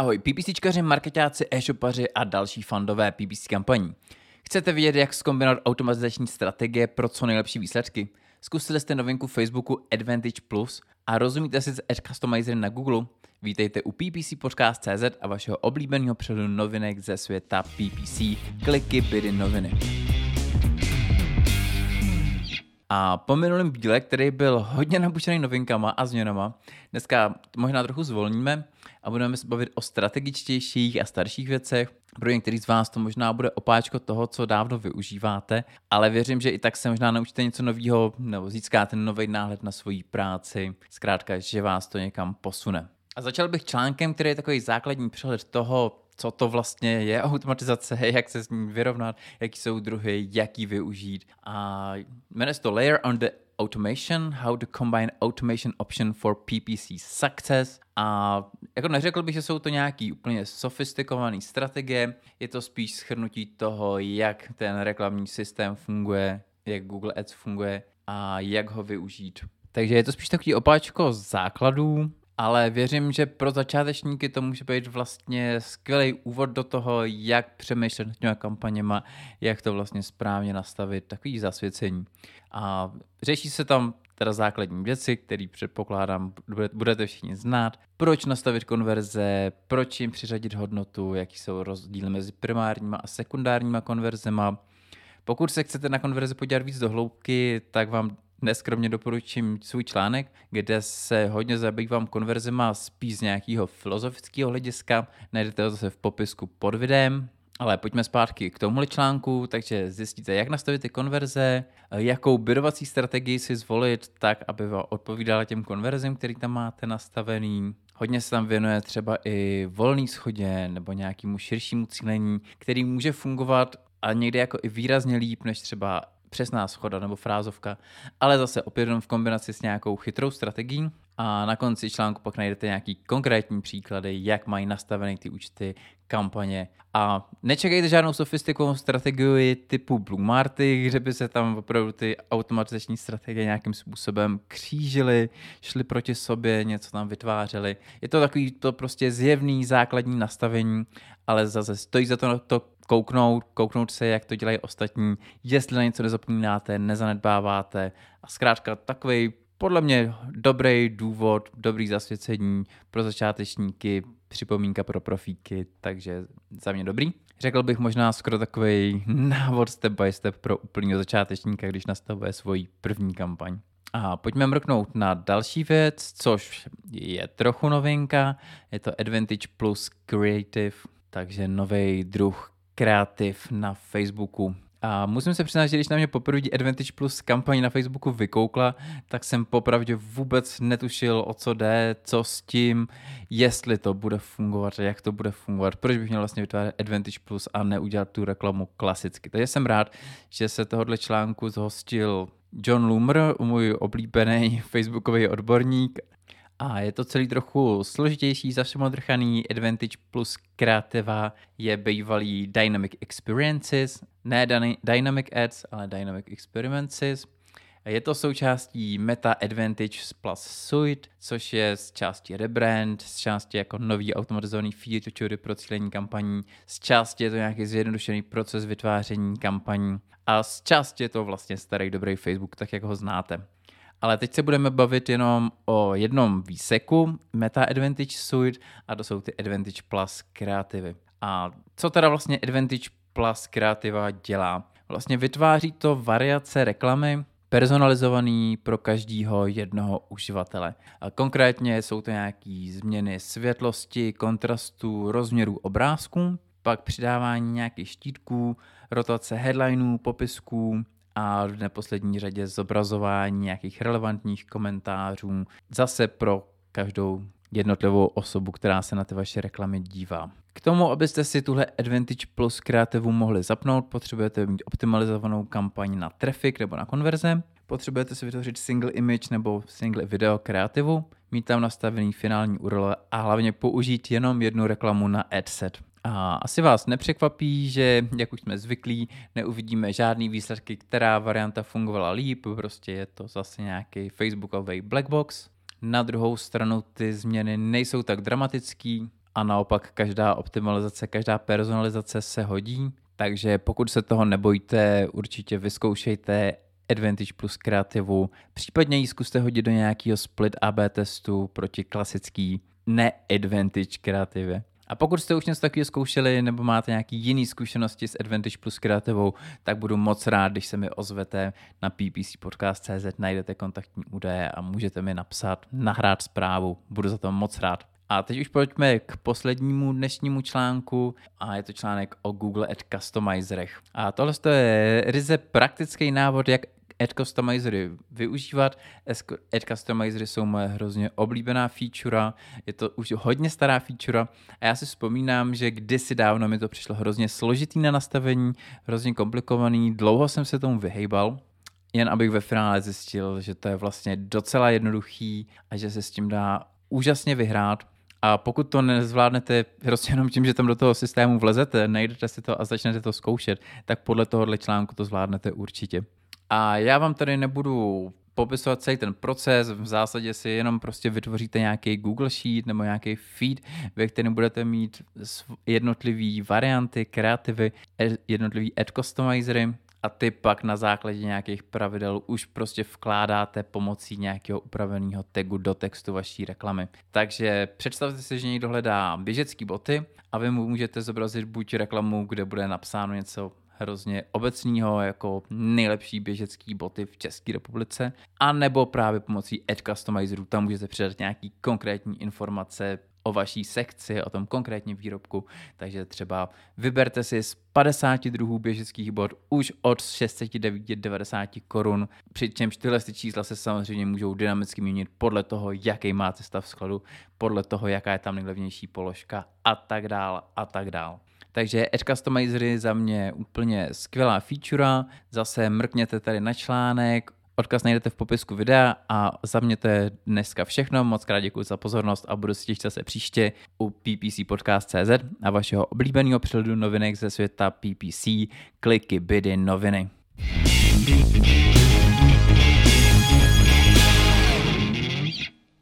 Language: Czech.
Ahoj, PPCčkaři, marketáci, e-shopaři a další fandové PPC kampaní. Chcete vědět, jak zkombinovat automatizační strategie pro co nejlepší výsledky? Zkusili jste novinku Facebooku Advantage Plus a rozumíte si z Ad Customizer na Google? Vítejte u PPC Podcast.cz a vašeho oblíbeného přehledu novinek ze světa PPC. Kliky, bydy, noviny. A po minulém díle, který byl hodně nabušený novinkama a změnama, dneska možná trochu zvolníme a budeme se bavit o strategičtějších a starších věcech. Pro některý z vás to možná bude opáčko toho, co dávno využíváte, ale věřím, že i tak se možná naučíte něco nového nebo získáte nový náhled na svoji práci. Zkrátka, že vás to někam posune. A začal bych článkem, který je takový základní přehled toho, co to vlastně je automatizace, jak se s ní vyrovnat, jaký jsou druhy, jak ji využít. A jmenuje se to Layer on the Automation, How to Combine Automation Option for PPC Success. A jako neřekl bych, že jsou to nějaký úplně sofistikované strategie, je to spíš schrnutí toho, jak ten reklamní systém funguje, jak Google Ads funguje a jak ho využít. Takže je to spíš takový opáčko základů, ale věřím, že pro začátečníky to může být vlastně skvělý úvod do toho, jak přemýšlet nad těmi kampaněma, jak to vlastně správně nastavit, takový zasvěcení. A řeší se tam teda základní věci, které předpokládám budete všichni znát. Proč nastavit konverze, proč jim přiřadit hodnotu, jaký jsou rozdíly mezi primárníma a sekundárníma konverzema. Pokud se chcete na konverzi podívat víc do hloubky, tak vám neskromně doporučím svůj článek, kde se hodně zabývám konverzema spíš z nějakého filozofického hlediska. Najdete ho zase v popisku pod videem. Ale pojďme zpátky k tomuhle článku, takže zjistíte, jak nastavit ty konverze, jakou bydovací strategii si zvolit tak, aby odpovídala těm konverzím, který tam máte nastavený. Hodně se tam věnuje třeba i volný schodě nebo nějakému širšímu cílení, který může fungovat a někdy jako i výrazně líp než třeba přesná schoda nebo frázovka, ale zase opět v kombinaci s nějakou chytrou strategií. A na konci článku pak najdete nějaký konkrétní příklady, jak mají nastavené ty účty, kampaně. A nečekejte žádnou sofistikovanou strategii typu Blue Marty, kde by se tam opravdu ty automatizační strategie nějakým způsobem křížily, šly proti sobě, něco tam vytvářely. Je to takový to prostě zjevný základní nastavení, ale zase stojí za to, to kouknout, kouknout se, jak to dělají ostatní, jestli na něco nezapomínáte, nezanedbáváte a zkrátka takový podle mě dobrý důvod, dobrý zasvěcení pro začátečníky, připomínka pro profíky, takže za mě dobrý. Řekl bych možná skoro takový návod step by step pro úplného začátečníka, když nastavuje svoji první kampaň. A pojďme mrknout na další věc, což je trochu novinka. Je to Advantage Plus Creative, takže nový druh kreativ na Facebooku. A musím se přiznat, že když na mě poprvé Advantage Plus kampaň na Facebooku vykoukla, tak jsem popravdě vůbec netušil, o co jde, co s tím, jestli to bude fungovat, jak to bude fungovat, proč bych měl vlastně vytvářet Advantage Plus a neudělat tu reklamu klasicky. Takže jsem rád, že se tohohle článku zhostil John Loomer, můj oblíbený facebookový odborník a je to celý trochu složitější, zašimodrchaný. Advantage plus kreativa je bývalý Dynamic Experiences, ne Dynamic Ads, ale Dynamic Experiences. Je to součástí Meta Advantage Plus Suite, což je z části rebrand, z části jako nový automatizovaný feature pro cílení kampaní, z části je to nějaký zjednodušený proces vytváření kampaní a z části je to vlastně starý dobrý Facebook, tak jak ho znáte. Ale teď se budeme bavit jenom o jednom výseku Meta Advantage Suite a to jsou ty Advantage Plus kreativy. A co teda vlastně Advantage Plus kreativa dělá? Vlastně vytváří to variace reklamy, personalizovaný pro každého jednoho uživatele. A konkrétně jsou to nějaké změny světlosti, kontrastu, rozměru obrázků, pak přidávání nějakých štítků, rotace headlineů, popisků, a v neposlední řadě zobrazování nějakých relevantních komentářů zase pro každou jednotlivou osobu, která se na ty vaše reklamy dívá. K tomu, abyste si tuhle Advantage Plus kreativu mohli zapnout, potřebujete mít optimalizovanou kampaň na traffic nebo na konverze, potřebujete si vytvořit single image nebo single video kreativu, mít tam nastavený finální URL a hlavně použít jenom jednu reklamu na adset. A asi vás nepřekvapí, že, jak už jsme zvyklí, neuvidíme žádný výsledky, která varianta fungovala líp, prostě je to zase nějaký facebookový blackbox. Na druhou stranu ty změny nejsou tak dramatický a naopak každá optimalizace, každá personalizace se hodí. Takže pokud se toho nebojíte, určitě vyzkoušejte Advantage plus kreativu, případně ji zkuste hodit do nějakého split AB testu proti klasický ne-Advantage kreativě. A pokud jste už něco takového zkoušeli nebo máte nějaké jiné zkušenosti s Advantage Plus kreativou, tak budu moc rád, když se mi ozvete na ppcpodcast.cz, najdete kontaktní údaje a můžete mi napsat, nahrát zprávu. Budu za to moc rád. A teď už pojďme k poslednímu dnešnímu článku a je to článek o Google Ad Customizerech. A tohle je ryze praktický návod, jak Ad Customizery využívat. Ad Customizery jsou moje hrozně oblíbená feature, je to už hodně stará feature a já si vzpomínám, že kdysi dávno mi to přišlo hrozně složitý na nastavení, hrozně komplikovaný, dlouho jsem se tomu vyhejbal, jen abych ve finále zjistil, že to je vlastně docela jednoduchý a že se s tím dá úžasně vyhrát. A pokud to nezvládnete prostě jenom tím, že tam do toho systému vlezete, najdete si to a začnete to zkoušet, tak podle tohohle článku to zvládnete určitě. A já vám tady nebudu popisovat celý ten proces, v zásadě si jenom prostě vytvoříte nějaký Google Sheet nebo nějaký feed, ve kterém budete mít jednotlivé varianty, kreativy, e, jednotlivý ad customizery a ty pak na základě nějakých pravidel už prostě vkládáte pomocí nějakého upraveného tagu do textu vaší reklamy. Takže představte si, že někdo hledá běžecký boty a vy mu můžete zobrazit buď reklamu, kde bude napsáno něco hrozně obecného jako nejlepší běžecký boty v České republice, a nebo právě pomocí Edge Customizeru, tam můžete přidat nějaký konkrétní informace o vaší sekci, o tom konkrétním výrobku, takže třeba vyberte si z 50 druhů běžeckých bot už od 690 korun, přičemž tyhle ty čísla se samozřejmě můžou dynamicky měnit podle toho, jaký máte stav skladu, podle toho, jaká je tam nejlevnější položka a tak dál a tak dál. Takže Edge Customizery za mě úplně skvělá feature. Zase mrkněte tady na článek, Odkaz najdete v popisku videa a za mě to je dneska všechno. Moc krát děkuji za pozornost a budu se těšit zase příště u PPC Podcast.cz a vašeho oblíbeného přehledu novinek ze světa PPC, kliky, bydy, noviny. thank you